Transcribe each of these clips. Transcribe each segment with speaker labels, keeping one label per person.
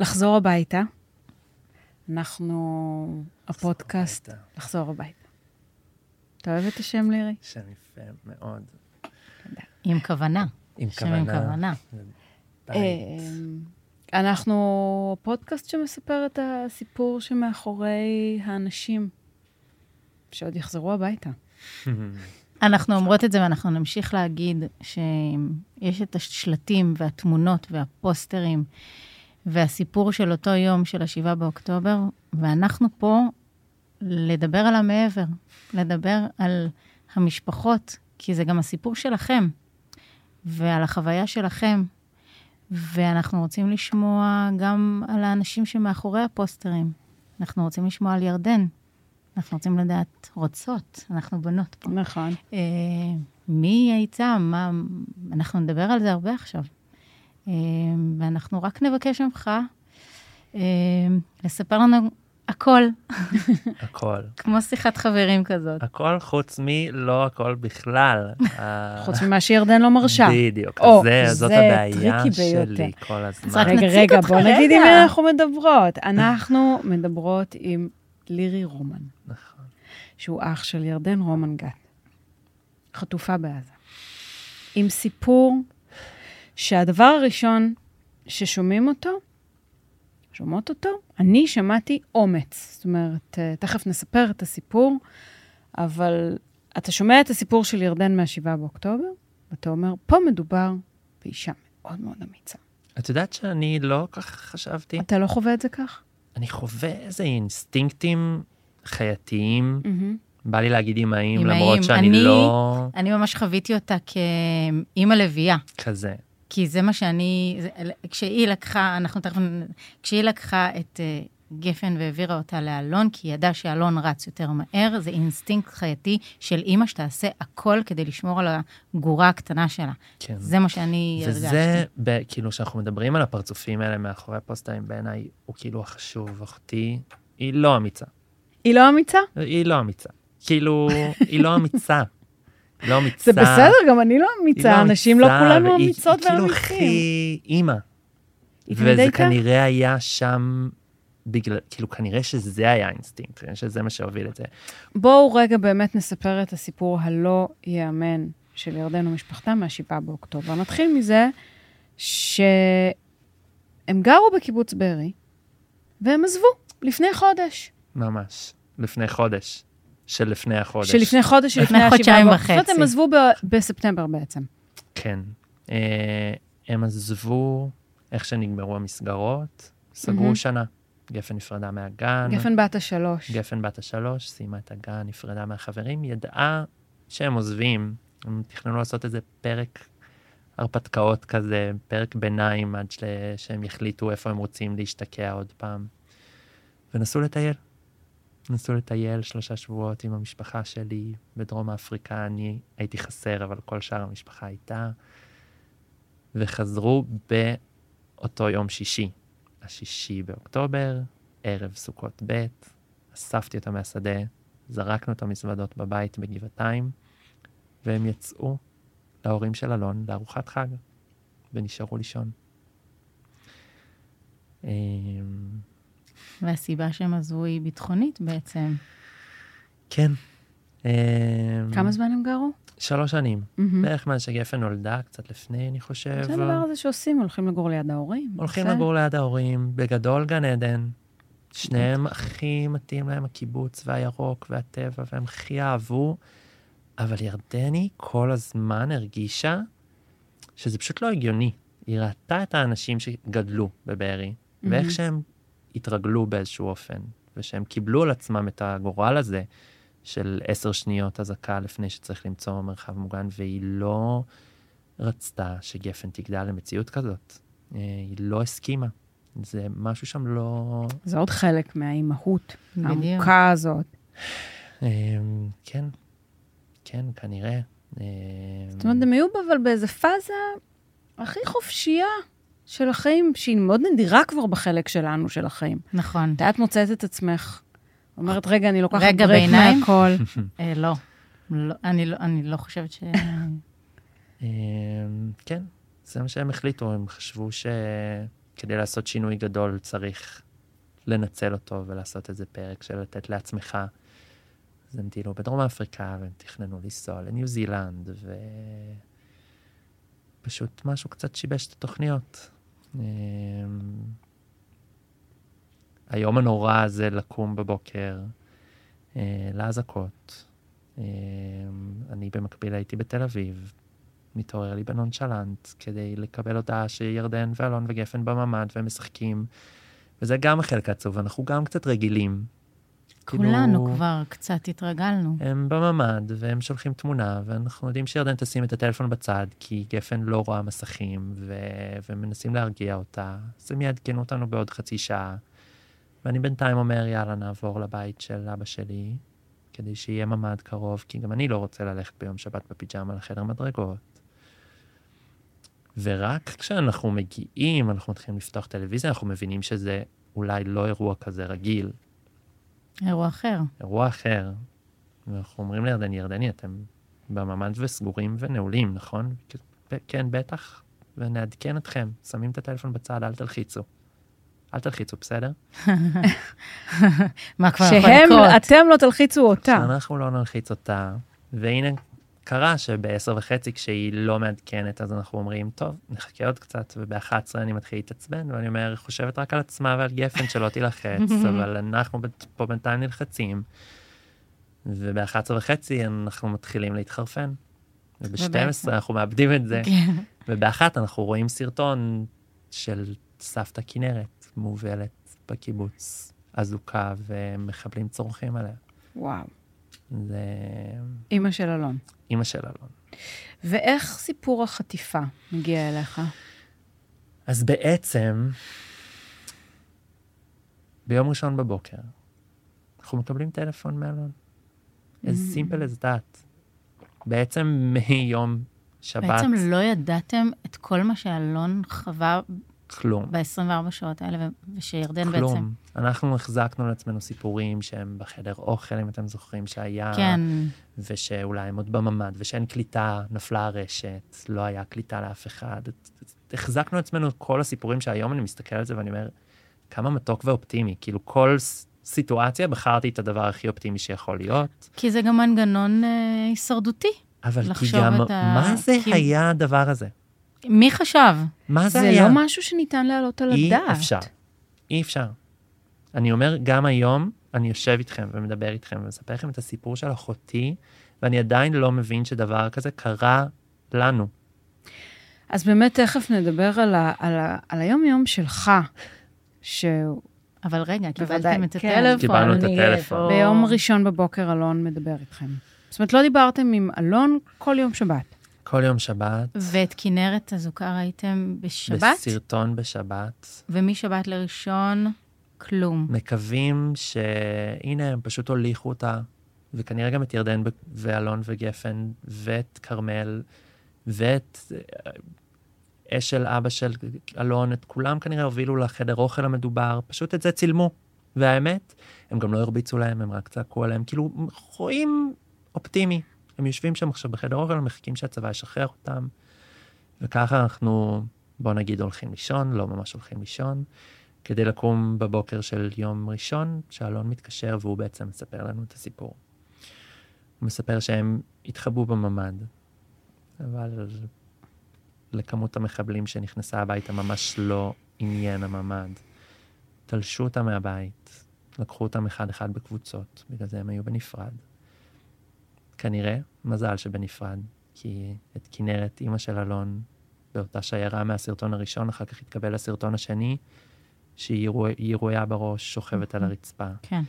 Speaker 1: לחזור הביתה. אנחנו, הפודקאסט, לחזור הביתה. אתה אוהב את השם, לירי?
Speaker 2: שם יפה מאוד.
Speaker 3: עם כוונה.
Speaker 2: עם
Speaker 3: כוונה.
Speaker 1: אה, אנחנו פודקאסט שמספר את הסיפור שמאחורי האנשים שעוד יחזרו הביתה.
Speaker 3: אנחנו אומרות את זה ואנחנו נמשיך להגיד שיש את השלטים והתמונות והפוסטרים והסיפור של אותו יום של ה-7 באוקטובר, ואנחנו פה לדבר על המעבר, לדבר על המשפחות, כי זה גם הסיפור שלכם ועל החוויה שלכם, ואנחנו רוצים לשמוע גם על האנשים שמאחורי הפוסטרים. אנחנו רוצים לשמוע על ירדן. אנחנו רוצים לדעת, רוצות, אנחנו בנות פה.
Speaker 1: נכון.
Speaker 3: אה, מי הייתה, מה, אנחנו נדבר על זה הרבה עכשיו. אה, ואנחנו רק נבקש ממך אה, לספר לנו הכל,
Speaker 2: הכל.
Speaker 3: כמו שיחת חברים כזאת.
Speaker 2: הכל חוץ מלא הכל בכלל. ה-
Speaker 1: חוץ ממה שירדן לא מרשה.
Speaker 2: בדיוק.
Speaker 1: או,
Speaker 2: זה, זאת
Speaker 1: זה
Speaker 2: הבעיה
Speaker 1: tricky ביותר.
Speaker 2: שלי כל
Speaker 3: אז
Speaker 2: הזמן.
Speaker 3: רק
Speaker 1: רגע, רגע, בוא נגיד עם. מי אנחנו מדברות. אנחנו מדברות עם לירי רומן,
Speaker 2: נכון.
Speaker 1: שהוא אח של ירדן רומן גת, חטופה בעזה. עם סיפור שהדבר הראשון ששומעים אותו, שומעות אותו, אני שמעתי אומץ. זאת אומרת, אה, תכף נספר את הסיפור, אבל אתה שומע את הסיפור של ירדן מה-7 באוקטובר, ואתה אומר, פה מדובר באישה מאוד מאוד אמיצה.
Speaker 2: את יודעת שאני לא כך חשבתי?
Speaker 1: אתה לא חווה את זה כך?
Speaker 2: אני חווה איזה אינסטינקטים חייתיים. בא לי להגיד אמאים,
Speaker 3: אמאים.
Speaker 2: למרות שאני
Speaker 3: אני-
Speaker 2: לא
Speaker 3: אני ממש חוויתי אותה כאימא לביאה.
Speaker 2: כזה.
Speaker 3: כי זה מה שאני, זה, כשהיא לקחה, אנחנו תכף, כשהיא לקחה את אה, גפן והעבירה אותה לאלון, כי היא ידעה שאלון רץ יותר מהר, זה אינסטינקט חייתי של אימא שתעשה הכל כדי לשמור על הגורה הקטנה שלה.
Speaker 2: כן.
Speaker 3: זה מה שאני הרגשתי.
Speaker 2: וזה, כאילו, כשאנחנו מדברים על הפרצופים האלה מאחורי הפוסטרים, בעיניי הוא כאילו החשוב. אחותי, היא לא אמיצה.
Speaker 1: היא לא אמיצה?
Speaker 2: היא לא אמיצה. כאילו, היא לא אמיצה. לא אמיצה.
Speaker 1: זה בסדר, גם אני לא אמיצה, אנשים לא
Speaker 2: אמיצה,
Speaker 1: כולנו אמיצות
Speaker 2: היא כאילו
Speaker 1: ואמיצים.
Speaker 2: הכי אימא. וזה? כנראה היה שם, בגלל, כאילו, כנראה שזה היה האינסטינקט, כנראה שזה מה שהוביל את זה.
Speaker 1: בואו רגע באמת נספר את הסיפור הלא ייאמן של ירדן ומשפחתה מה-7 באוקטובר. נתחיל מזה שהם גרו בקיבוץ בארי, והם עזבו לפני חודש.
Speaker 2: ממש. לפני חודש. של לפני החודש.
Speaker 1: שלפני חודש,
Speaker 3: לפני
Speaker 1: שלפני ה-7
Speaker 3: חודשיים
Speaker 1: באוקטובר. זאת אומרת,
Speaker 3: וחצי.
Speaker 1: הם עזבו ב- בספטמבר בעצם.
Speaker 2: כן. אה, הם עזבו איך שנגמרו המסגרות, סגרו. שנה. גפן נפרדה מהגן.
Speaker 1: גפן בת השלוש.
Speaker 2: גפן בת השלוש, סיימה את הגן, נפרדה מהחברים, ידעה שהם עוזבים. הם תכננו לעשות איזה פרק הרפתקאות כזה, פרק ביניים, עד שהם יחליטו איפה הם רוצים להשתקע עוד פעם. ונסעו לטייל. נסעו לטייל שלושה שבועות עם המשפחה שלי בדרום אפריקה. אני הייתי חסר, אבל כל שאר המשפחה הייתה. וחזרו באותו יום שישי, השישי באוקטובר, ערב סוכות ב', אספתי אותה מהשדה, זרקנו את המזוודות בבית בגבעתיים, והם יצאו להורים של אלון לארוחת חג, ונשארו לישון.
Speaker 3: והסיבה שהם עזבו היא ביטחונית בעצם.
Speaker 2: כן. אמ,
Speaker 1: כמה זמן הם גרו?
Speaker 2: שלוש שנים. בערך מאז שגפן נולדה, קצת לפני, אני חושב.
Speaker 1: זה הדבר הזה שעושים, הולכים לגור ליד ההורים.
Speaker 2: הולכים. לגור ליד ההורים, בגדול גן עדן. שניהם הכי מתאים להם הקיבוץ והירוק והטבע, והם הכי אהבו. אבל ירדני כל הזמן הרגישה שזה פשוט לא הגיוני. היא ראתה את האנשים שגדלו בבארי, ואיך
Speaker 1: מהמם.
Speaker 2: שהם התרגלו באיזשהו אופן, ושהם קיבלו על עצמם את הגורל הזה של עשר שניות אזעקה לפני שצריך למצוא מרחב מוגן, והיא לא רצתה שגפן תגדל למציאות כזאת. אה, היא לא הסכימה. זה משהו שם לא...
Speaker 1: זה עוד חלק מהאימהות. העמוקה הזאת.
Speaker 2: אה, כן, כן, כנראה. אה,
Speaker 1: זאת אומרת, הם היו אבל באיזה פאזה הכי חופשייה של החיים, שהיא מאוד נדירה כבר בחלק שלנו של החיים.
Speaker 3: נכון.
Speaker 1: את מוצאת את עצמך? אומרת, רגע, אני לוקחת
Speaker 3: רגע בעיניים?
Speaker 1: מהכל.
Speaker 3: אה, לא. לא, אני לא. אני לא חושבת ש...
Speaker 2: אה, כן, זה מה שהם החליטו, הם חשבו ש... כדי לעשות שינוי גדול צריך לנצל אותו ולעשות איזה פרק של לתת לעצמך. אז הם טיילו בדרום אפריקה, והם תכננו לנסוע לניו זילנד, ופשוט משהו קצת שיבש את התוכניות. אמ, היום הנורא הזה לקום בבוקר אה, לאזעקות. אמ, אני במקביל הייתי בתל אביב, מתעורר לי בנונשלנט כדי לקבל הודעה שירדן ואלון וגפן בממ"ד והם משחקים. וזה גם החלק העצוב, אנחנו גם קצת רגילים.
Speaker 3: כולנו
Speaker 2: כאילו,
Speaker 3: כבר קצת התרגלנו.
Speaker 2: הם בממ"ד והם שולחים תמונה, ואנחנו יודעים שירדן תשים את הטלפון בצד, כי גפן לא רואה מסכים, ו... ומנסים להרגיע אותה. אז הם יעדכנו אותנו בעוד חצי שעה. ואני בינתיים אומר, יאללה, נעבור לבית של אבא שלי, כדי שיהיה ממ"ד קרוב, כי גם אני לא רוצה ללכת ביום שבת בפיג'מה לחדר מדרגות. ורק כשאנחנו מגיעים, אנחנו מתחילים לפתוח טלוויזיה, אנחנו מבינים שזה אולי לא אירוע כזה רגיל,
Speaker 3: אירוע אחר.
Speaker 2: אירוע אחר. ואנחנו אומרים לירדני, ירדני, אתם בממ"ד וסגורים ונעולים, נכון? כן, בטח, ונעדכן אתכם. שמים את הטלפון בצד, אל תלחיצו. אל תלחיצו, בסדר?
Speaker 3: מה כבר יכול
Speaker 1: שהם,
Speaker 3: לקרות?
Speaker 1: אתם לא תלחיצו אותה.
Speaker 2: שאנחנו לא נלחיץ אותה. והנה, קרה שבעשר וחצי, כשהיא לא מעדכנת, אז אנחנו אומרים, טוב, נחכה עוד קצת, וב-11 אני מתחיל להתעצבן, ואני אומר, היא חושבת רק על עצמה ועל גפן שלא תילחץ, אבל אנחנו פה בינתיים נלחצים. וב-11 וחצי אנחנו מתחילים להתחרפן. וב-12
Speaker 3: ובעצם-
Speaker 2: אנחנו מאבדים את זה.
Speaker 3: כן.
Speaker 2: ובאחת אנחנו רואים סרטון של סבתא כנרת מובלת בקיבוץ, אזוקה, ומחבלים צורכים עליה.
Speaker 1: וואו.
Speaker 2: זה
Speaker 1: אימא של אלון.
Speaker 2: אימא של אלון.
Speaker 1: ואיך סיפור החטיפה מגיע אליך?
Speaker 2: אז בעצם, ביום ראשון בבוקר, אנחנו מקבלים טלפון מאלון. as simple as that. בעצם מיום שבת,
Speaker 3: בעצם לא ידעתם את כל מה שאלון חווה
Speaker 2: כלום.
Speaker 3: ב-24 שעות האלה, ושירדן בעצם...
Speaker 2: כלום. אנחנו החזקנו לעצמנו סיפורים שהם בחדר אוכל, אם אתם זוכרים, שהיה,
Speaker 3: כן,
Speaker 2: ושאולי הם עוד בממ"ד, ושאין קליטה, נפלה הרשת, לא היה קליטה לאף אחד. החזקנו לעצמנו כל הסיפורים שהיום אני מסתכל על זה ואני אומר, כמה מתוק ואופטימי. כאילו, כל סיטואציה בחרתי את הדבר הכי אופטימי שיכול להיות,
Speaker 3: כי זה גם מנגנון אה, הישרדותי.
Speaker 2: אבל כי גם,
Speaker 3: את ה-
Speaker 2: מה זה
Speaker 3: כי-
Speaker 2: היה הדבר הזה?
Speaker 3: מי חשב?
Speaker 2: מה זה,
Speaker 1: זה
Speaker 2: היה?
Speaker 1: לא משהו שניתן להעלות על
Speaker 2: אי
Speaker 1: הדעת.
Speaker 2: אפשר. אי אפשר. אני אומר, גם היום אני יושב איתכם ומדבר איתכם ומספר לכם את הסיפור של אחותי, ואני עדיין לא מבין שדבר כזה קרה לנו.
Speaker 1: אז באמת תכף נדבר על, ה, על, ה, על היום-יום שלך, שהוא
Speaker 3: אבל רגע, קיבלתם את
Speaker 1: כן.
Speaker 3: הטלפון.
Speaker 2: קיבלנו את הטלפון.
Speaker 1: ביום ראשון בבוקר אלון מדבר איתכם. זאת אומרת, לא דיברתם עם אלון כל יום שבת.
Speaker 2: כל יום שבת,
Speaker 3: ואת כנרת הזוכה ראיתם בשבת?
Speaker 2: בסרטון בשבת,
Speaker 3: ומשבת לראשון, כלום.
Speaker 2: מקווים שהנה, הם פשוט הוליכו אותה, וכנראה גם את ירדן ואלון וגפן, ואת כרמל, ואת אה, אש של אבא של אלון, את כולם כנראה הובילו לחדר אוכל המדובר, פשוט את זה צילמו. והאמת, הם גם לא הרביצו להם, הם רק צעקו עליהם, כאילו, רואים אופטימי. הם יושבים שם עכשיו בחדר אוכל, מחכים שהצבא ישחרר אותם, וככה אנחנו, בוא נגיד, הולכים לישון, לא ממש הולכים לישון, כדי לקום בבוקר של יום ראשון, שאלון מתקשר והוא בעצם מספר לנו את הסיפור. הוא מספר שהם התחבאו בממ"ד, אבל לכמות המחבלים שנכנסה הביתה ממש לא עניין הממ"ד. תלשו אותם מהבית, לקחו אותם אחד-אחד בקבוצות, בגלל זה הם היו בנפרד. כנראה, מזל שבנפרד, כי את כנרת, אימא של אלון, באותה שיירה מהסרטון הראשון, אחר כך התקבל לסרטון השני, שהיא רוא- היא רויה בראש, שוכבת על הרצפה.
Speaker 3: כן.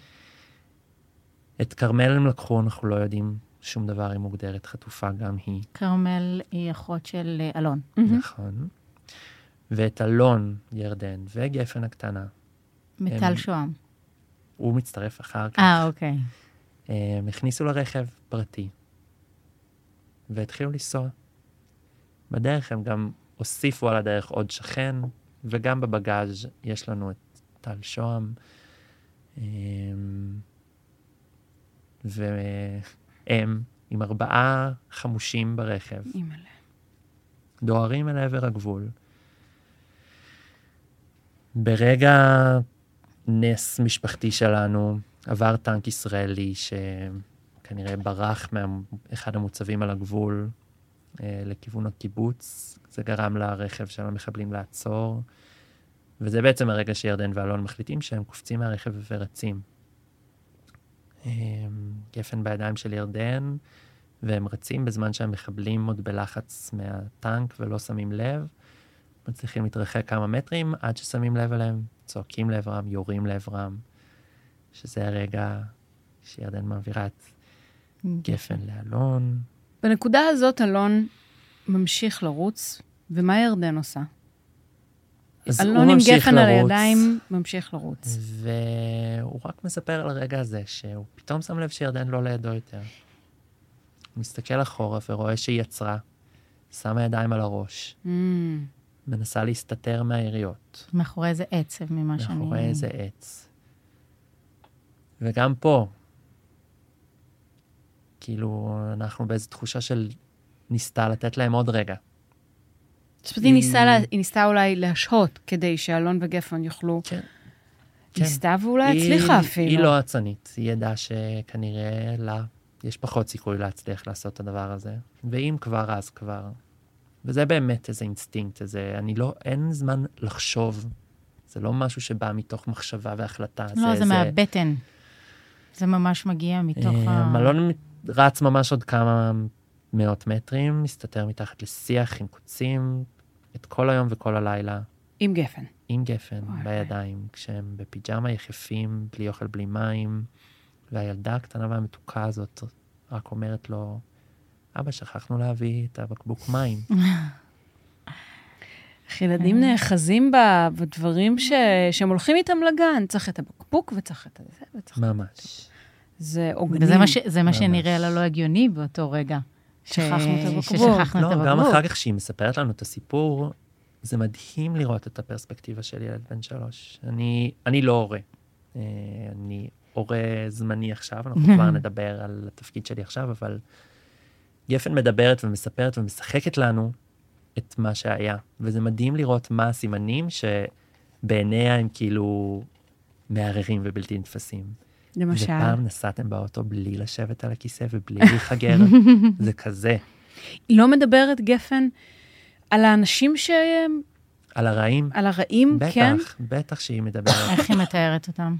Speaker 2: את כרמל הם לקחו, אנחנו לא יודעים שום דבר, היא מוגדרת חטופה גם היא,
Speaker 3: כרמל היא אחות של אה, אלון.
Speaker 2: נכון. ואת אלון, ירדן, וגפן הקטנה,
Speaker 3: מטל
Speaker 2: הם-
Speaker 3: שוהם.
Speaker 2: הוא מצטרף אחר כך.
Speaker 3: אה, אוקיי.
Speaker 2: הם הכניסו לרכב פרטי, והתחילו לנסוע. בדרך הם גם הוסיפו על הדרך עוד שכן, וגם בבגאז' יש לנו את טל שוהם. והם עם ארבעה חמושים ברכב,
Speaker 1: אימא'לה.
Speaker 2: דוהרים אל עבר הגבול. ברגע נס משפחתי שלנו, עבר טנק ישראלי שכנראה ברח מאחד המוצבים על הגבול אה, לכיוון הקיבוץ. זה גרם לרכב של המחבלים לעצור, וזה בעצם הרגע שירדן ואלון מחליטים שהם קופצים מהרכב ורצים. אה, גפן בידיים של ירדן, והם רצים בזמן שהמחבלים עוד בלחץ מהטנק ולא שמים לב. מצליחים להתרחק כמה מטרים עד ששמים לב אליהם, צועקים לעברם, יורים לעברם, שזה הרגע שירדן מעבירה את גפן לאלון.
Speaker 1: בנקודה הזאת אלון ממשיך לרוץ, ומה ירדן עושה?
Speaker 2: אז הוא
Speaker 1: אלון עם גפן על
Speaker 2: לרוץ,
Speaker 1: הידיים ממשיך לרוץ.
Speaker 2: והוא רק מספר על הרגע הזה, שהוא פתאום שם לב שירדן לא לידו יותר. הוא מסתכל אחורה ורואה שהיא יצרה, שמה ידיים על הראש,
Speaker 1: Mm,
Speaker 2: מנסה להסתתר מהיריות.
Speaker 3: מאחורי איזה עצב ממה שאני...
Speaker 2: מאחורי איזה עץ. וגם פה, כאילו, אנחנו באיזו תחושה של ניסתה לתת להם עוד רגע.
Speaker 1: פשוט היא ניסה לה- היא ניסתה אולי להשהות כדי שאלון וגפן יוכלו...
Speaker 2: כן. כן.
Speaker 1: ניסתה ואולי הצליחה אפילו.
Speaker 2: היא לא אצנית, היא ידעה שכנראה לה יש פחות סיכוי להצליח לעשות את הדבר הזה. ואם כבר, אז כבר. וזה באמת איזה אינסטינקט, איזה, אני לא, אין זמן לחשוב. זה לא משהו שבא מתוך מחשבה והחלטה.
Speaker 3: לא, זה מהבטן. זה ממש מגיע מתוך ה...
Speaker 2: המלון רץ ממש עוד כמה מאות מטרים, מסתתר מתחת לשיח עם קוצים, את כל היום וכל הלילה,
Speaker 1: עם גפן.
Speaker 2: עם גפן
Speaker 1: וואי,
Speaker 2: בידיים, כשהם בפיג'מה יחפים, בלי אוכל, בלי מים, והילדה הקטנה והמתוקה הזאת רק אומרת לו, אבא, שכחנו להביא את הבקבוק מים.
Speaker 1: איך ילדים נאחזים ב- בדברים ש... שהם הולכים איתם לגן. צריך את הבקבוק וצריך את זה וצריך...
Speaker 2: ממש.
Speaker 1: זה עוגנים.
Speaker 3: וזה מה, ש... זה מה
Speaker 2: ממש.
Speaker 3: שנראה לה לא הגיוני באותו רגע.
Speaker 1: שכחנו את הבקבוק.
Speaker 3: ששכחנו את
Speaker 2: לא, גם. אחר כך שהיא מספרת לנו את הסיפור, זה מדהים לראות את הפרספקטיבה של ילד בן שלוש. אני, אני לא הורה. אה, אני הורה זמני עכשיו, אנחנו כבר נדבר על התפקיד שלי עכשיו, אבל גפן מדברת ומספרת ומשחקת לנו את מה שהיה. וזה מדהים לראות מה הסימנים שבעיניה הם כאילו מערערים ובלתי נתפסים.
Speaker 1: למשל.
Speaker 2: ופעם נסעתם באוטו בלי לשבת על הכיסא ובלי להיחגר, זה כזה.
Speaker 1: היא לא מדברת גפן על האנשים שהם...
Speaker 2: על הרעים,
Speaker 1: על הרעים,
Speaker 2: בטח,
Speaker 1: כן?
Speaker 2: בטח שהיא מדברת.
Speaker 3: איך היא מתארת אותם?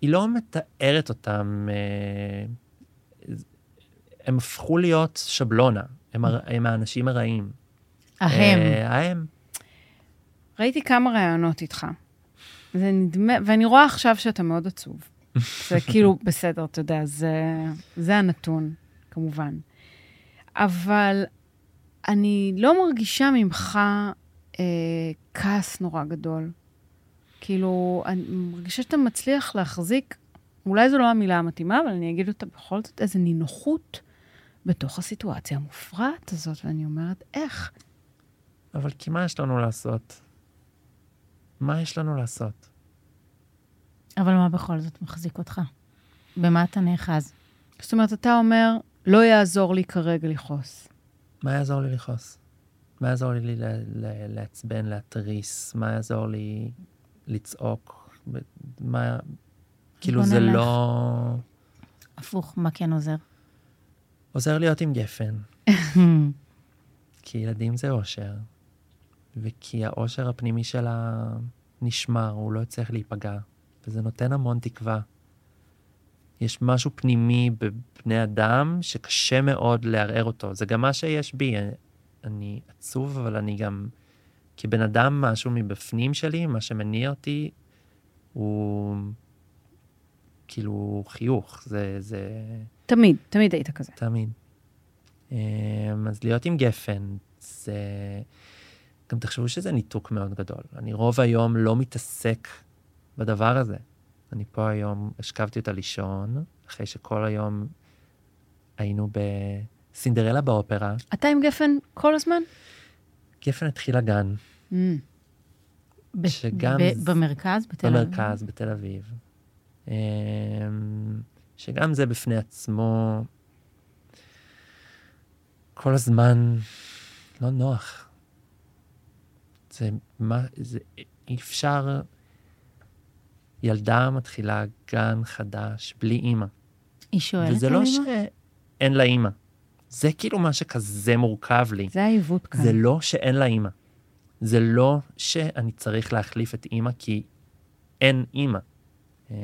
Speaker 2: היא לא מתארת אותם, אה, הם הפכו להיות שבלונה, הם, הר- הם האנשים הרעים.
Speaker 3: ההם.
Speaker 2: אה, ההם.
Speaker 1: ראיתי כמה ראיונות איתך. זה נדמה, ואני רואה עכשיו שאתה מאוד עצוב. זה כאילו, בסדר, אתה יודע, זה, זה הנתון, כמובן. אבל אני לא מרגישה ממך אה, כעס נורא גדול. כאילו, אני מרגישה שאתה מצליח להחזיק, אולי זו לא המילה המתאימה, אבל אני אגיד אותה בכל זאת, איזו נינוחות בתוך הסיטואציה המופרעת הזאת, ואני אומרת, איך?
Speaker 2: אבל כי מה יש לנו לעשות? מה יש לנו לעשות?
Speaker 3: אבל מה בכל זאת מחזיק אותך? במה אתה נאחז?
Speaker 1: זאת אומרת, אתה אומר, לא יעזור לי כרגע לכעוס.
Speaker 2: מה יעזור לי לכעוס? מה יעזור לי לעצבן, להתריס? מה יעזור לי לצעוק? מה... כאילו זה
Speaker 3: נלך.
Speaker 2: לא...
Speaker 3: הפוך, מה כן עוזר?
Speaker 2: עוזר להיות עם גפן. כי ילדים זה אושר, וכי האושר הפנימי שלה נשמר, הוא לא יצטרך להיפגע, וזה נותן המון תקווה. יש משהו פנימי בבני אדם שקשה מאוד לערער אותו. זה גם מה שיש בי. אני עצוב, אבל אני גם, כבן אדם, משהו מבפנים שלי, מה שמניע אותי, הוא כאילו חיוך. זה, זה,
Speaker 1: תמיד, תמיד היית כזה.
Speaker 2: תמיד. אמ, אז להיות עם גפן, זה... גם תחשבו שזה ניתוק מאוד גדול. אני רוב היום לא מתעסק בדבר הזה. אני פה היום, השכבתי אותה לישון, אחרי שכל היום היינו בסינדרלה באופרה.
Speaker 1: אתה עם גפן כל הזמן?
Speaker 2: גפן התחילה גן,
Speaker 1: Mm.
Speaker 2: שגם
Speaker 3: ב- במרכז, בתל אביב?
Speaker 2: במרכז, בתל אביב. אמ, שגם זה בפני עצמו כל הזמן לא נוח. זה מה, זה אפשר... ילדה מתחילה גן חדש בלי אימא.
Speaker 3: היא שואלת
Speaker 2: וזה
Speaker 3: על
Speaker 2: לא
Speaker 3: אימא?
Speaker 2: שאין לה אימא. זה כאילו מה שכזה מורכב לי.
Speaker 1: זה העיוות כאן.
Speaker 2: זה לא שאין לה אימא. זה לא שאני צריך להחליף את אימא כי אין אימא. אה,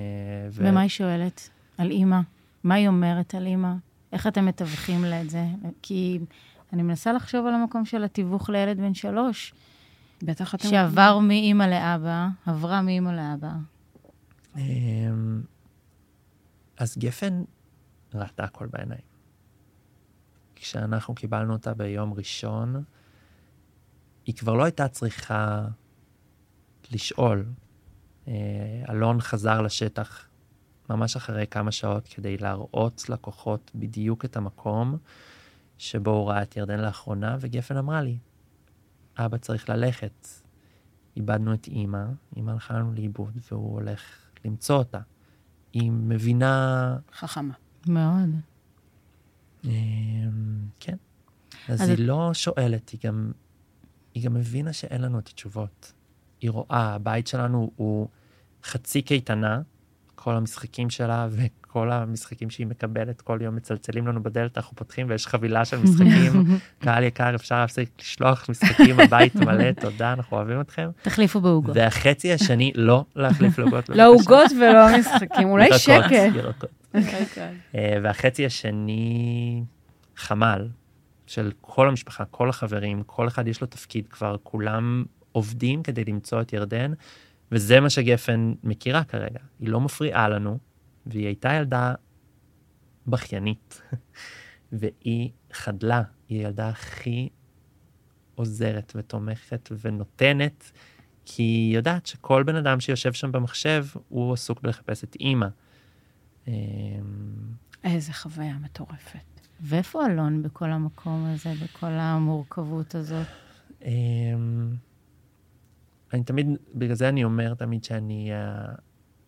Speaker 2: ו-
Speaker 3: ומה היא שואלת? על אימא? מה היא אומרת על אימא? איך אתם מתווכים לה את זה? כי אני מנסה לחשוב על המקום של התיווך לילד בן שלוש,
Speaker 1: בטח אתם...
Speaker 3: שעבר מאימא לאבא, עברה מאימא לאבא.
Speaker 2: אמ, אז גפן ראתה הכל בעיניים. כשאנחנו קיבלנו אותה ביום ראשון, היא כבר לא הייתה צריכה לשאול. אה, אלון חזר לשטח ממש אחרי כמה שעות כדי להראות לכוחות בדיוק את המקום שבו הוא ראה את ירדן לאחרונה, וגפן אמרה לי, אבא צריך ללכת. איבדנו את אימא, אימא הלכה לנו לאיבוד, והוא הולך למצוא אותה. היא מבינה,
Speaker 1: חכמה.
Speaker 3: מאוד.
Speaker 2: אמ, כן. אז,
Speaker 3: אז
Speaker 2: היא
Speaker 3: את-
Speaker 2: לא שואלת, היא גם, היא גם הבינה שאין לנו את התשובות. היא רואה, הבית שלנו הוא חצי קייטנה, כל המשחקים שלה וכל המשחקים שהיא מקבלת כל יום מצלצלים לנו בדלת, אנחנו פותחים ויש חבילה של משחקים. קהל יקר, אפשר להפסיק לשלוח משחקים, הבית מלא, תודה, אנחנו אוהבים אתכם.
Speaker 3: תחליפו בעוגות.
Speaker 2: והחצי השני, לא להחליף לעוגות.
Speaker 1: לא עוגות ולא משחקים, אולי שקט.
Speaker 2: ירקות. אה, והחצי השני חמ"ל של כל המשפחה, כל החברים, כל אחד יש לו תפקיד כבר, כולם עובדים כדי למצוא את ירדן, וזה מה שגפן מכירה כרגע. היא לא מפריעה לנו, והיא הייתה ילדה בכיינית, והיא חדלה, היא הילדה הכי עוזרת ותומכת ונותנת, כי היא יודעת שכל בן אדם שיושב שם במחשב, הוא עסוק בלחפש את אימא. אמ,
Speaker 1: איזה חוויה מטורפת.
Speaker 3: ואיפה אלון בכל המקום הזה, בכל המורכבות הזאת?
Speaker 2: אמ, אני תמיד, בגלל זה אני אומר תמיד שאני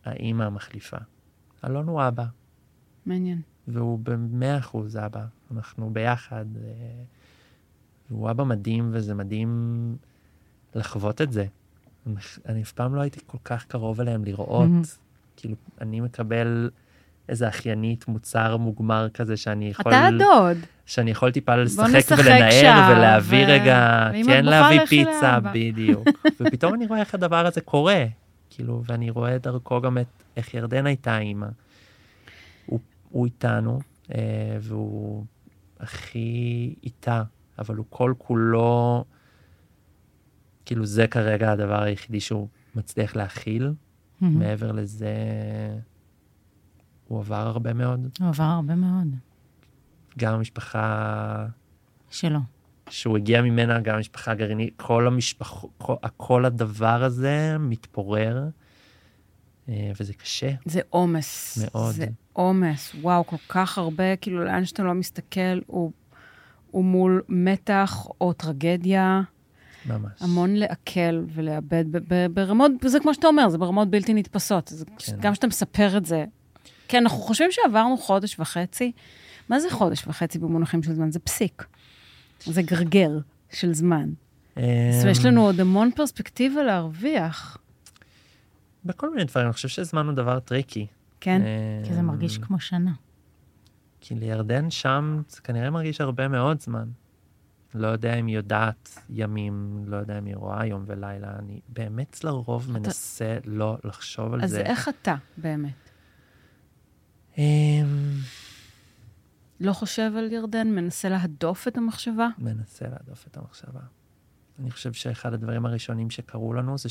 Speaker 2: האימא המחליפה. אלון הוא אבא,
Speaker 1: מעניין.
Speaker 2: והוא במאה אחוז אבא. אנחנו ביחד. אה, והוא אבא מדהים, וזה מדהים לחוות את זה. אני- אף פעם לא הייתי כל כך קרוב אליהם לראות. כאילו, אני מקבל איזה אחיינית, מוצר מוגמר כזה שאני יכול...
Speaker 1: אתה הדוד.
Speaker 2: שאני יכול טיפה לשחק ולנער ולהביא
Speaker 1: ו-
Speaker 2: רגע, כן להביא פיצה. בדיוק. ופתאום אני רואה איך הדבר הזה קורה, כאילו, ואני רואה דרכו גם את איך ירדן הייתה אימא. הוא, הוא איתנו, אה, והוא הכי איתה, אבל הוא כל כולו, כאילו זה כרגע הדבר היחידי שהוא מצליח להכיל. מעבר לזה, הוא עבר הרבה מאוד.
Speaker 3: הוא עבר הרבה מאוד.
Speaker 2: גם המשפחה
Speaker 3: שלו.
Speaker 2: שהוא הגיע ממנה, גם המשפחה הגרעינית, כל המשפחה, כל, כל הדבר הזה מתפורר, אה, וזה קשה.
Speaker 1: זה עומס.
Speaker 2: מאוד.
Speaker 1: זה עומס. וואו, כל כך הרבה, כאילו, לאן שאתה לא מסתכל, הוא, הוא מול מתח או טרגדיה,
Speaker 2: ממש.
Speaker 1: המון לעכל ולאבד ברמות, זה כמו שאתה אומר, זה ברמות בלתי נתפסות. זה,
Speaker 2: כן.
Speaker 1: גם כשאתה מספר את זה. כן, אנחנו חושבים שעברנו חודש וחצי. מה זה חודש וחצי במונחים של זמן? זה פסיק. זה גרגר של זמן. אז יש לנו עוד המון פרספקטיבה להרוויח,
Speaker 2: בכל מיני דברים, אני חושב שזמן הוא דבר tricky.
Speaker 1: כן?
Speaker 3: כי זה מרגיש כמו שנה.
Speaker 2: כי לירדן שם זה כנראה מרגיש הרבה מאוד זמן. לא יודע אם היא יודעת ימים, לא יודע אם היא רואה יום ולילה. אני באמת לרוב מנסה לא לחשוב על
Speaker 1: אז
Speaker 2: זה.
Speaker 1: איך אתה באמת? לא חושב על ירדן? מנסה להדוף את המחשבה?
Speaker 2: מנסה להדוף את המחשבה. אני חושב שאחד הדברים הראשונים שקרו לנו זה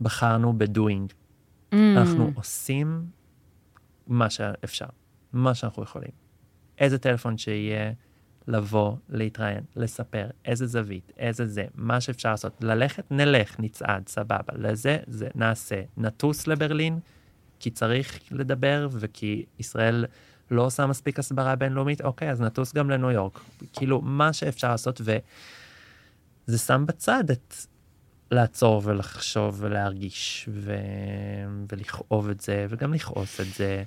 Speaker 2: שבחרנו בדואינג.
Speaker 1: Mm.
Speaker 2: אנחנו עושים מה שאפשר, מה שאנחנו יכולים. איזה טלפון שיהיה, לבוא, להתראיין, לספר, איזה זווית, איזה זה, מה שאפשר לעשות. ללכת, נלך, נצעד, סבבה. לזה, זה נעשה. נטוס לברלין, כי צריך לדבר, וכי ישראל לא עושה מספיק הסברה בינלאומית, אוקיי, אז נטוס גם לניו יורק. כאילו, מה שאפשר לעשות, וזה שם בצד את לעצור ולחשוב ולהרגיש ו... ולכאוב את זה, וגם לכעוס את זה.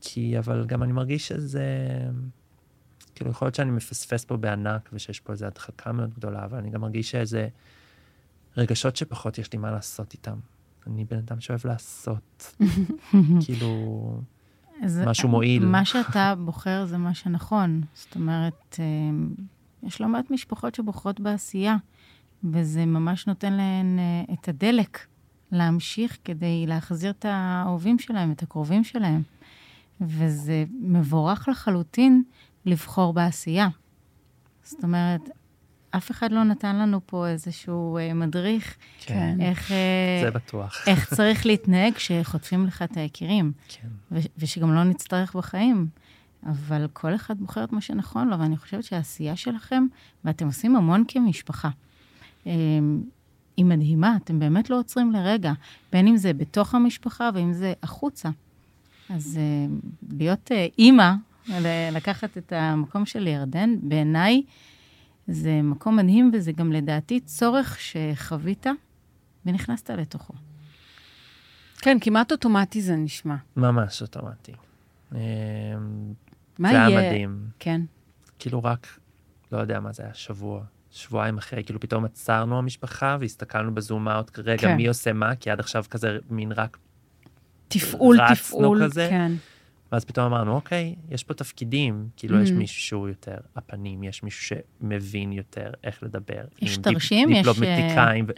Speaker 2: כי, אבל גם אני מרגיש שזה... כאילו, יכול להיות שאני מפספס פה בענק ושיש פה איזו הדחקה מאוד גדולה, אבל אני גם מרגיש שאיזה רגשות שפחות יש לי מה לעשות איתם. אני בן אדם שאוהב לעשות, כאילו, משהו מועיל.
Speaker 3: מה שאתה בוחר זה מה שנכון. זאת אומרת, אה, יש לא מעט משפחות שבוחרות בעשייה, וזה ממש נותן להן אה, את הדלק להמשיך כדי להחזיר את האהובים שלהם, את הקרובים שלהם. וזה מבורך לחלוטין לבחור בעשייה. זאת אומרת, אף אחד לא נתן לנו פה איזשהו אה, מדריך
Speaker 2: כן,
Speaker 3: איך, אה,
Speaker 2: זה בטוח.
Speaker 3: איך צריך להתנהג כשחוטפים לך את היקירים.
Speaker 2: כן.
Speaker 3: ו- ושגם לא נצטרך בחיים. אבל כל אחד בוחר את מה שנכון לו, ואני חושבת שהעשייה שלכם, ואתם עושים המון כמשפחה, אמ, היא מדהימה, אתם באמת לא עוצרים לרגע, בין אם זה בתוך המשפחה ואם זה החוצה. אז אמ, להיות אה, אימא, לקחת את המקום של ירדן, בעיניי זה מקום מדהים, וזה גם לדעתי צורך שחווית ונכנסת לתוכו.
Speaker 1: כן, כמעט אוטומטי זה נשמע.
Speaker 2: ממש אוטומטי. אמ,
Speaker 1: מה
Speaker 2: זה
Speaker 1: יהיה?
Speaker 2: היה מדהים.
Speaker 1: כן.
Speaker 2: כאילו רק, לא יודע מה זה היה, שבוע, שבועיים אחרי, כאילו פתאום עצרנו המשפחה והסתכלנו בזום אאוט, רגע,
Speaker 1: כן.
Speaker 2: מי עושה מה? כי עד עכשיו כזה מין רק,
Speaker 1: תפעול, תפעול,
Speaker 2: כזה.
Speaker 1: כן.
Speaker 2: ואז פתאום אמרנו, אוקיי, יש פה תפקידים, כאילו יש
Speaker 1: Mhm.
Speaker 2: מישהו שהוא יותר הפנים, יש מישהו שמבין יותר איך לדבר.
Speaker 3: יש תרשים? יש,
Speaker 2: דיפלומטיקאים, ו-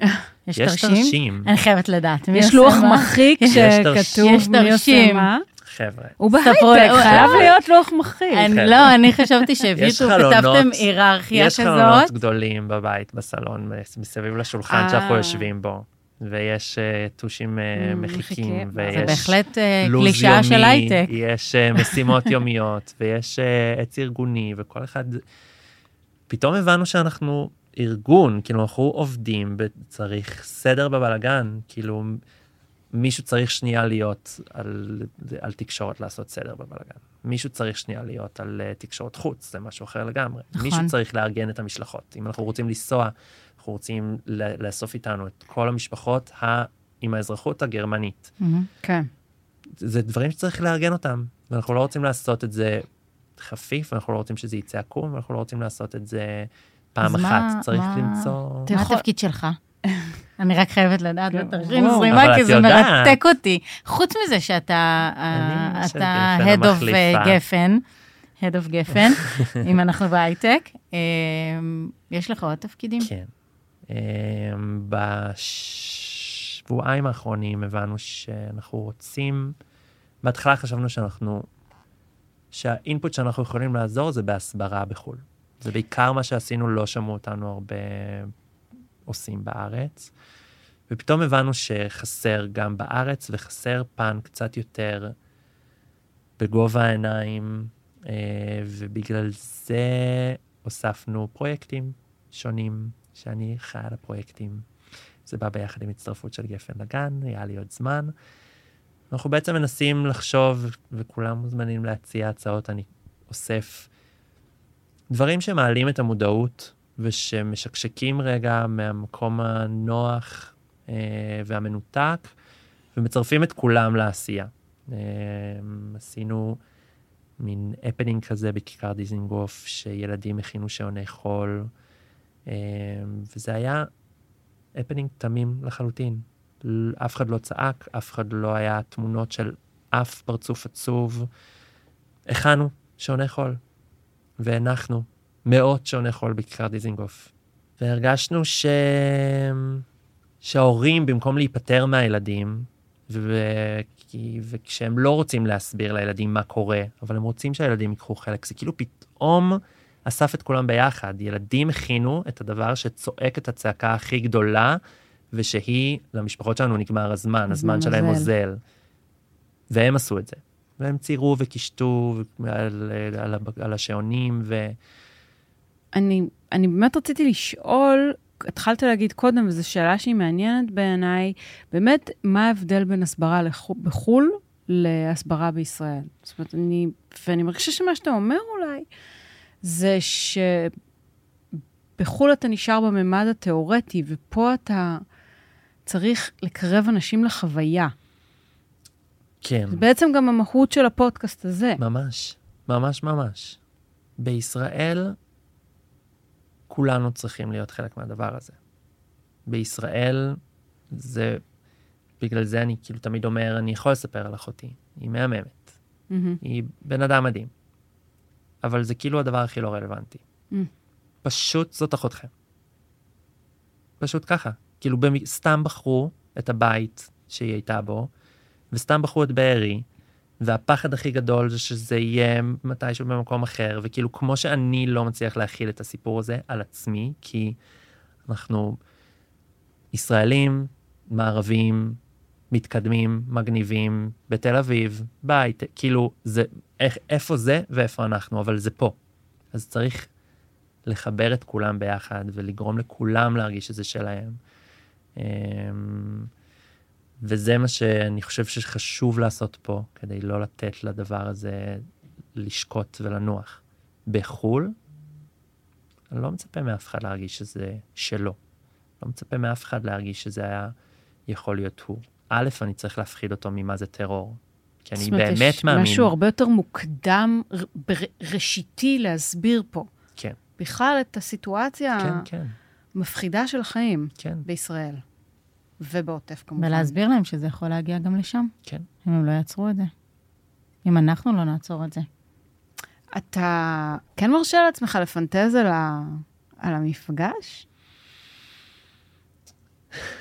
Speaker 3: יש
Speaker 2: יש
Speaker 3: תרשים?
Speaker 2: תרשים,
Speaker 3: אני חייבת לדעת. מי
Speaker 1: יש לוח? מחיק
Speaker 2: יש
Speaker 1: שכתוב
Speaker 3: יש
Speaker 1: מי עושה
Speaker 3: תרשים.
Speaker 1: מה.
Speaker 2: חבר'ה.
Speaker 1: הוא בהייטק,
Speaker 3: לי.
Speaker 1: חייב להיות לוח מחיק.
Speaker 3: אני,
Speaker 2: חבר'ה.
Speaker 3: לא, אני חשבתי
Speaker 2: יש
Speaker 3: שהביאו,
Speaker 2: חלונות,
Speaker 3: כתבתם היררכיה
Speaker 2: יש חלונות
Speaker 3: כזאת.
Speaker 2: גדולים בבית, בסלון, מסביב לשולחן
Speaker 1: אה.
Speaker 2: שאנחנו יושבים בו, ויש אה, טושים
Speaker 1: Mm,
Speaker 2: מחיקים,
Speaker 1: מחיקים.
Speaker 3: זה
Speaker 2: ויש
Speaker 3: בהחלט אה,
Speaker 2: לו"ז
Speaker 3: קלישאה של הייטק.
Speaker 2: יש אה, משימות יומיות, ויש אה, עץ ארגוני, וכל אחד... פתאום הבנו שאנחנו ארגון, כאילו אנחנו עובדים, צריך סדר בבלגן, כאילו מישהו צריך שנייה להיות על, על תקשורת לעשות סדר בבלגן. מישהו צריך שנייה להיות על uh, תקשורת חוץ, זה משהו אחר לגמרי.
Speaker 3: נכון.
Speaker 2: מישהו צריך לארגן את המשלחות. אם אנחנו רוצים לנסוע, אנחנו רוצים ל- לאסוף איתנו את כל המשפחות ה... עם האזרחות הגרמנית.
Speaker 1: כן.
Speaker 2: זה דברים שצריך לארגן אותם, ואנחנו לא רוצים לעשות את זה חפיף, ואנחנו לא רוצים שזה יצא עקום, ואנחנו לא רוצים לעשות את זה פעם אחת.
Speaker 3: מה-
Speaker 2: צריך
Speaker 3: מה-
Speaker 2: למצוא...
Speaker 3: מה
Speaker 1: יכול-
Speaker 3: התפקיד שלך? אני רק חייבת לדעת
Speaker 1: כן,
Speaker 3: בתרשים. זרימה, כי זה. מרתק אותי. חוץ מזה שאתה אה, Head of. אה, גפן, Head of גפן, אם אנחנו בהייטק, אה, יש לך עוד תפקידים?
Speaker 2: כן. אמ, בשבועיים האחרונים הבנו שאנחנו רוצים, בהתחלה חשבנו שאנחנו, שהאינפוט שאנחנו יכולים לעזור זה בהסברה בחו"ל. זה בעיקר מה שעשינו, לא שמעו אותנו הרבה עושים בארץ. ופתאום הבנו שחסר גם בארץ, וחסר פן קצת יותר בגובה העיניים, אה, ובגלל זה הוספנו פרויקטים שונים, שאני חי על הפרויקטים. זה בא ביחד עם הצטרפות של גפן לגן, היה לי עוד זמן. אנחנו בעצם מנסים לחשוב, וכולם מוזמנים להציע הצעות, אני אוסף דברים שמעלים את המודעות ושמשקשקים רגע מהמקום הנוח אה, והמנותק, ומצרפים את כולם לעשייה. אה, עשינו מין הפנינג כזה בכיכר דיזינגוף, שילדים הכינו שעוני חול, וזה היה הפנינג תמים לחלוטין. אף אחד לא צעק, אף אחד לא היה תמונות של אף פרצוף עצוב. הכנו שעוני חול, והנחנו מאות שעוני חול בכיכר דיזינגוף. והרגשנו ש... שההורים, במקום להיפטר מהילדים, ו... וכשהם לא רוצים להסביר לילדים מה קורה, אבל הם רוצים שהילדים ייקחו חלק, זה כאילו פתאום אסף את כולם ביחד. ילדים הכינו את הדבר שצועק את הצעקה הכי גדולה, ושהיא, למשפחות שלנו נגמר הזמן, הזמן
Speaker 1: הזמן
Speaker 2: שלהם
Speaker 1: אוזל.
Speaker 2: והם עשו את זה. והם ציירו וקישטו על, על, ה- על השעונים, ו...
Speaker 1: אני, אני באמת רציתי לשאול, התחלת להגיד קודם, וזו שאלה שהיא מעניינת בעיניי, באמת, מה ההבדל בין הסברה לחו, בחו"ל להסברה בישראל? זאת אומרת, אני, ואני מרגישה שמה שאתה אומר אולי, זה שבחו"ל אתה נשאר בממד התיאורטי, ופה אתה צריך לקרב אנשים לחוויה.
Speaker 2: כן,
Speaker 1: זה בעצם גם המהות של הפודקאסט הזה.
Speaker 2: ממש, ממש ממש. בישראל כולנו צריכים להיות חלק מהדבר הזה. בישראל זה, בגלל זה אני כאילו תמיד אומר, אני יכול לספר על אחותי, היא מהממת,
Speaker 1: מהמם.
Speaker 2: היא בן אדם מדהים, אבל זה כאילו הדבר הכי לא רלוונטי.
Speaker 1: Mm.
Speaker 2: פשוט זאת אחותכם. פשוט ככה. כאילו במ- סתם בחרו את הבית שהיא הייתה בו, וסתם בחרו את בארי, והפחד הכי גדול זה שזה יהיה מתישהו במקום אחר, וכאילו כמו שאני לא מצליח להכיל את הסיפור הזה על עצמי, כי אנחנו ישראלים, מערבים, מתקדמים, מגניבים, בתל אביב, בית, כאילו, זה, איך, איפה זה ואיפה אנחנו, אבל זה פה. אז צריך לחבר את כולם ביחד ולגרום לכולם להרגיש שזה שלהם. אמ, וזה מה שאני חושב שחשוב לעשות פה, כדי לא לתת לדבר הזה לשקוט ולנוח. בחו"ל, אני לא מצפה מאף אחד להרגיש שזה שלו. לא מצפה מאף אחד להרגיש שזה היה יכול להיות הוא. א', אני צריך להפחיד אותו ממה זה טרור. כי אני
Speaker 1: זאת אומרת,
Speaker 2: באמת
Speaker 1: יש
Speaker 2: מאמין.
Speaker 1: משהו הרבה יותר מוקדם, ראשיתי להסביר פה.
Speaker 2: כן,
Speaker 1: בכלל את הסיטואציה
Speaker 2: כן, כן,
Speaker 1: המפחידה של החיים
Speaker 2: כן,
Speaker 1: בישראל. ובעוטף כמובן.
Speaker 3: ולהסביר להם שזה יכול להגיע גם לשם,
Speaker 2: כן.
Speaker 3: אם הם לא יעצרו את זה. אם אנחנו לא נעצור את זה.
Speaker 1: אתה כן מרשה לעצמך לפנטז על, ה... על המפגש?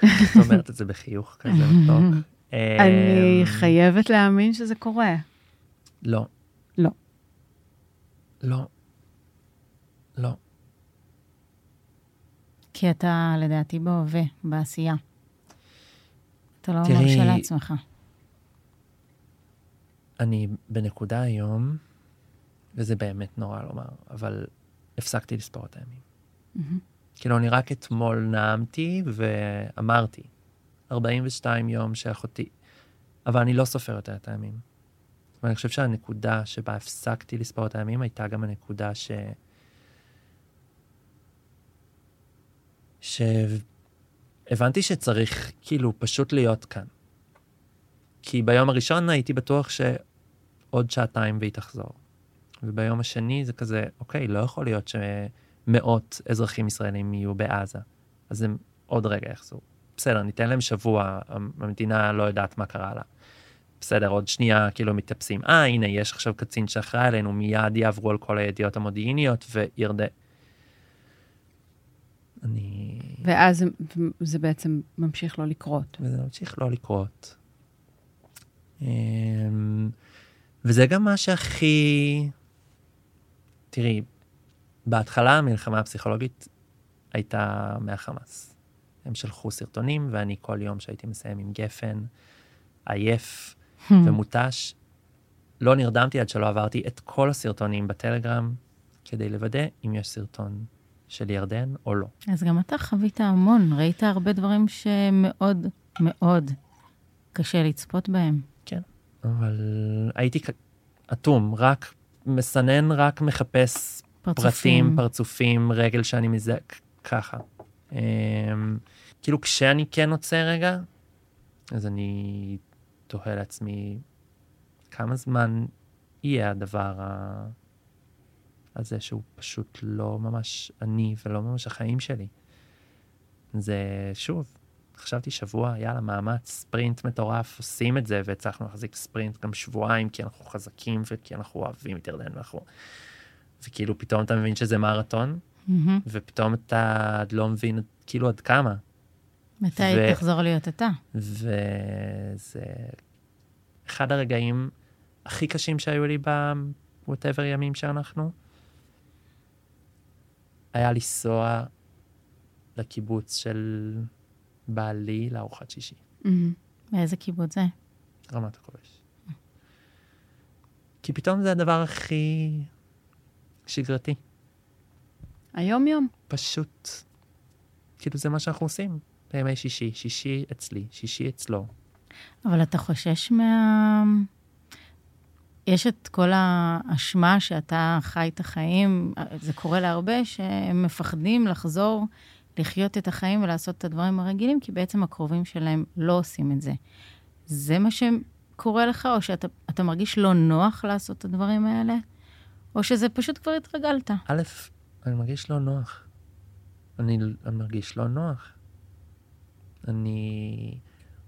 Speaker 2: את אומרת את זה בחיוך כזה מתוק.
Speaker 1: אני
Speaker 2: אמ,
Speaker 1: חייבת להאמין שזה קורה.
Speaker 2: לא.
Speaker 1: לא.
Speaker 2: לא. לא.
Speaker 3: כי אתה, לדעתי, בהווה, בעשייה. אתה לא
Speaker 2: תראי,
Speaker 3: מרשה לעצמך.
Speaker 2: אני בנקודה היום, וזה באמת נורא לומר, אבל הפסקתי לספור את הימים.
Speaker 1: מהמם.
Speaker 2: כאילו, אני רק אתמול נאמתי ואמרתי, 42 יום שאחותי, אבל אני לא סופר יותר את הימים. ואני חושב שהנקודה שבה הפסקתי לספור את הימים הייתה גם הנקודה ש... שהבנתי שצריך כאילו פשוט להיות כאן. כי ביום הראשון הייתי בטוח שעוד שעתיים והיא תחזור. וביום השני זה כזה, אוקיי, לא יכול להיות שמאות אזרחים ישראלים יהיו בעזה. אז הם עוד רגע יחזרו. בסדר, ניתן להם שבוע, המדינה לא יודעת מה קרה לה. בסדר, עוד שנייה כאילו מתאפסים. אה, הנה, יש עכשיו קצין שאחראי עלינו, מיד יעברו על כל הידיעות המודיעיניות וירדה. אני...
Speaker 1: ואז זה- זה בעצם ממשיך לא לקרות.
Speaker 2: וזה ממשיך לא לקרות. אמ, וזה גם מה שהכי... תראי, בהתחלה המלחמה הפסיכולוגית הייתה מהחמאס. הם שלחו סרטונים, ואני כל יום שהייתי מסיים עם גפן, עייף ומותש, לא נרדמתי עד שלא עברתי את כל הסרטונים בטלגרם, כדי לוודא אם יש סרטון של ירדן או לא.
Speaker 3: אז גם אתה חווית המון, ראית הרבה דברים שמאוד מאוד קשה לצפות בהם.
Speaker 2: אבל הייתי אטום, רק מסנן, רק מחפש פרטים, פרצופים, רגל שאני מזה, ככה. Um, כאילו כשאני כן עוצר רגע, אז אני תוהה לעצמי, כמה זמן יהיה הדבר ה... הזה שהוא פשוט לא ממש אני ולא ממש החיים שלי. זה שוב, חשבתי שבוע, יאללה, מאמץ, ספרינט מטורף, עושים את זה, והצלחנו להחזיק ספרינט גם שבועיים, כי אנחנו חזקים וכי אנחנו אוהבים את ירדן ואנחנו... וכאילו פתאום אתה מבין שזה מרתון,
Speaker 3: מהמם.
Speaker 2: ופתאום אתה לא מבין כאילו עד כמה.
Speaker 3: מתי
Speaker 2: ו-
Speaker 3: תחזור להיות אתה?
Speaker 2: וזה אחד הרגעים הכי קשים שהיו לי ב-whatever ימים שאנחנו, היה לנסוע לקיבוץ של בעלי לארוחת שישי,
Speaker 1: מהמם.
Speaker 3: באיזה קיבוץ זה?
Speaker 2: רמת הכובש. כי פתאום זה הדבר הכי שגרתי.
Speaker 1: היום-יום.
Speaker 2: פשוט, כאילו זה מה שאנחנו עושים בימי שישי, שישי אצלי, שישי אצלו.
Speaker 3: אבל אתה חושש מה... יש את כל האשמה שאתה חי את החיים, זה קורה להרבה, שהם מפחדים לחזור, לחיות את החיים ולעשות את הדברים הרגילים, כי בעצם הקרובים שלהם לא עושים את זה. זה מה שקורה לך, או שאתה אתה מרגיש לא נוח לעשות את הדברים האלה? או שזה פשוט כבר התרגלת?
Speaker 2: א', אני מרגיש לא נוח. אני, אני מרגיש לא נוח. אני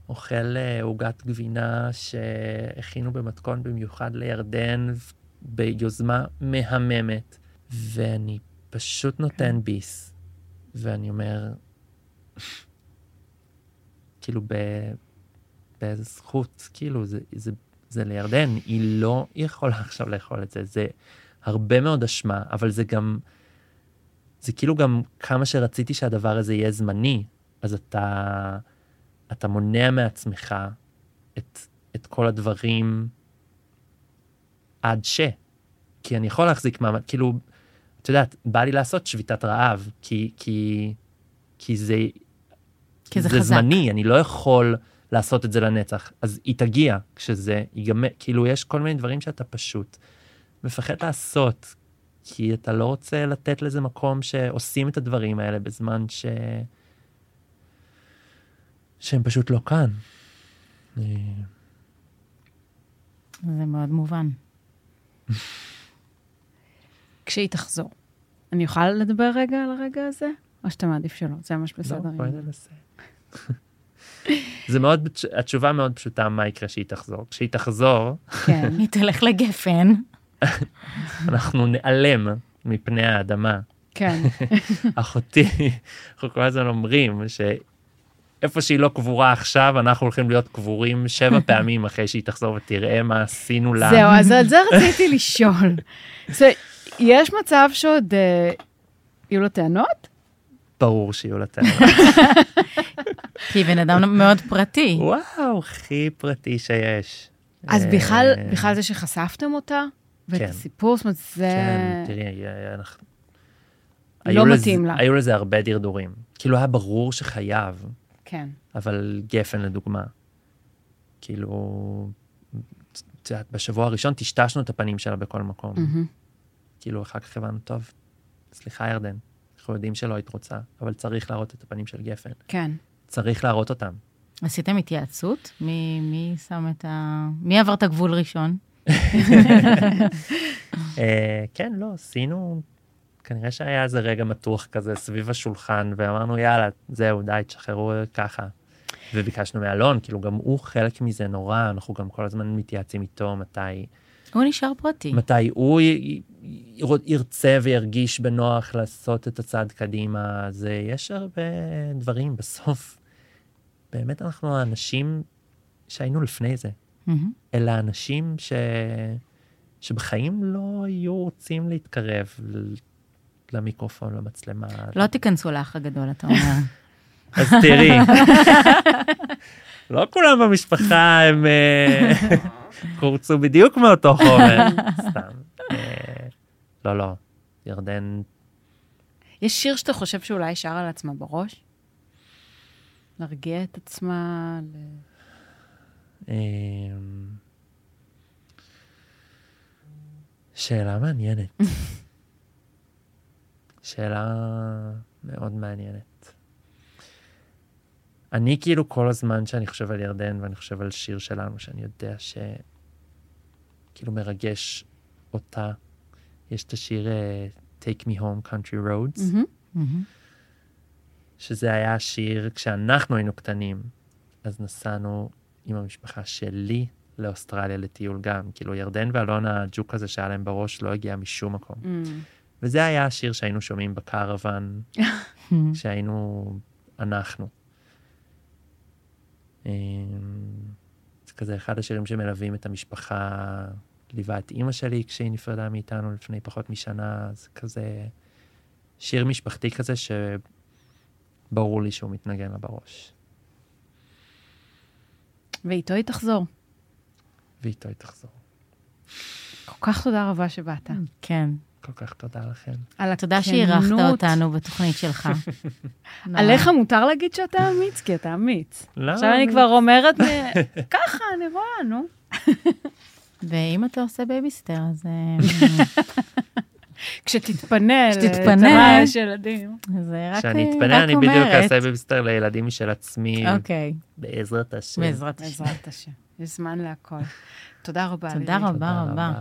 Speaker 2: אוכל אה, עוגת גבינה שהכינו במתכון במיוחד לירדן ביוזמה מהממת, ואני פשוט נותן ביס, ואני אומר, כאילו, ב... באיזה זכות, כאילו, זה, זה, זה לירדן, היא לא יכולה עכשיו לאכול את זה, זה הרבה מאוד אשמה, אבל זה גם, זה כאילו גם כמה שרציתי שהדבר הזה יהיה זמני, אז אתה, אתה מונע מעצמך את, את כל הדברים עד ש. כי אני יכול להחזיק מעמד, כאילו, את יודעת, בא לי לעשות שביתת רעב, כי, כי, כי זה,
Speaker 3: כי זה
Speaker 2: זה
Speaker 3: חזק.
Speaker 2: זמני, אני לא יכול לעשות את זה לנצח. אז היא תגיע כשזה ייגמר, כאילו, יש כל מיני דברים שאתה פשוט מפחד לעשות, כי אתה לא רוצה לתת לזה מקום שעושים את הדברים האלה בזמן ש... שהם פשוט לא כאן.
Speaker 3: זה מאוד מובן.
Speaker 1: כשהיא תחזור. אני יכולה לדבר רגע על הרגע הזה? או שאתה מעדיף שלא? זה ממש בסדר.
Speaker 2: לא, בואי ננסה. זה מאוד, התשובה מאוד פשוטה, מה יקרה כשהיא תחזור. כשהיא תחזור,
Speaker 1: כן.
Speaker 3: היא תלך לגפן.
Speaker 2: אנחנו ניעלם מפני האדמה.
Speaker 1: כן.
Speaker 2: אחותי, אנחנו כל הזמן אומרים שאיפה שהיא לא קבורה עכשיו, אנחנו הולכים להיות קבורים שבע פעמים אחרי שהיא תחזור ותראה מה עשינו לה.
Speaker 1: זהו, אז על זה רציתי לשאול. יש מצב שעוד אה, יהיו לו טענות?
Speaker 2: ברור שיהיו לה טענות.
Speaker 3: כי היא בן אדם מאוד פרטי.
Speaker 2: וואו, הכי פרטי שיש.
Speaker 1: אז
Speaker 2: אה,
Speaker 1: בכלל, בכלל זה שחשפתם אותה? ואת
Speaker 2: כן.
Speaker 1: הסיפור, זאת אומרת, זה...
Speaker 2: כן, תראי, אה, אנחנו...
Speaker 1: לא
Speaker 2: היו לזה-
Speaker 1: מתאים לה.
Speaker 2: היו לזה הרבה דרדורים. כאילו היה ברור שחייב,
Speaker 1: כן.
Speaker 2: אבל גפן לדוגמה. כאילו, את יודעת, בשבוע הראשון טשטשנו את הפנים שלה בכל מקום.
Speaker 1: מהמם.
Speaker 2: כאילו, אחר כך הבנו, טוב, סליחה, ירדן, אנחנו יודעים שלא היית רוצה, אבל צריך להראות את הפנים של גפן.
Speaker 1: כן.
Speaker 2: צריך להראות אותם.
Speaker 3: עשיתם התייעצות? מי, מי שם את ה... מי עבר את הגבול ראשון?
Speaker 2: אה, כן, לא, עשינו, כנראה שהיה איזה רגע מתוח כזה סביב השולחן, ואמרנו, יאללה, זהו, די, תשחררו ככה. וביקשנו מאלון, כאילו, גם הוא חלק מזה נורא, אנחנו גם כל הזמן מתייעצים איתו מתי,
Speaker 3: הוא נשאר פרטי.
Speaker 2: מתי הוא י- ירצה וירגיש בנוח לעשות את הצעד קדימה. אז יש הרבה דברים, בסוף, באמת אנחנו האנשים שהיינו לפני זה.
Speaker 3: מהמם.
Speaker 2: אלה אנשים ש... שבחיים לא היו רוצים להתקרב למיקרופון, למצלמה.
Speaker 3: לא תיכנסו לאח הגדול, אתה אומר.
Speaker 2: אז תראי, לא כולם במשפחה הם אה, קורצו בדיוק מאותו חומר, סתם. אה, לא, לא, ירדן,
Speaker 1: יש שיר שאתה חושב שאולי שרה על עצמה בראש? להרגיע את עצמה?
Speaker 2: אה, שאלה מעניינת. שאלה מאוד מעניינת. אני כאילו כל הזמן שאני חושב על ירדן ואני חושב על שיר שלנו, שאני יודע ש... כאילו מרגש אותה, יש את השיר אה, Take Me Home Country Roads,
Speaker 1: מהמם.
Speaker 3: מהמם.
Speaker 2: שזה היה שיר כשאנחנו היינו קטנים, אז נסענו עם המשפחה שלי לאוסטרליה לטיול גם. כאילו ירדן ואלונה, הג'וק הזה שהיה להם בראש לא הגיע משום מקום.
Speaker 1: אמ,
Speaker 2: וזה היה השיר שהיינו שומעים בקרוון, שהיינו אנחנו. אמ, זה כזה אחד השירים שמלווים את המשפחה, ליווה את אימא שלי כשהיא נפרדה מאיתנו לפני פחות משנה, זה כזה שיר משפחתי כזה שברור לי שהוא מתנגן לה בראש.
Speaker 1: ואיתו היא תחזור.
Speaker 2: ואיתו היא תחזור.
Speaker 1: כל כך תודה רבה שבאת.
Speaker 3: כן.
Speaker 2: כל כך תודה לכם.
Speaker 1: על
Speaker 3: תודה שאירחת. אותנו בתוכנית שלך.
Speaker 1: עליך מותר להגיד שאתה אמיץ, כי אתה אמיץ.
Speaker 2: לא,
Speaker 1: עכשיו אני כבר אומרת, מ- ככה, אני רואה, נו.
Speaker 3: ואם אתה עושה בייביסיטר, אז אה,
Speaker 1: כשתתפנה,
Speaker 3: כשתתפנה.
Speaker 1: יש ילדים.
Speaker 3: זה רק
Speaker 2: כשאני
Speaker 3: רק
Speaker 2: אתפנה, אני בדיוק
Speaker 3: אומרת.
Speaker 2: אעשה בייביסיטר לילדים משל עצמי,
Speaker 3: אוקיי,
Speaker 2: בעזרת השם.
Speaker 3: בעזרת השם.
Speaker 1: יש זמן להכל. תודה רבה.
Speaker 3: תודה
Speaker 2: רבה רבה.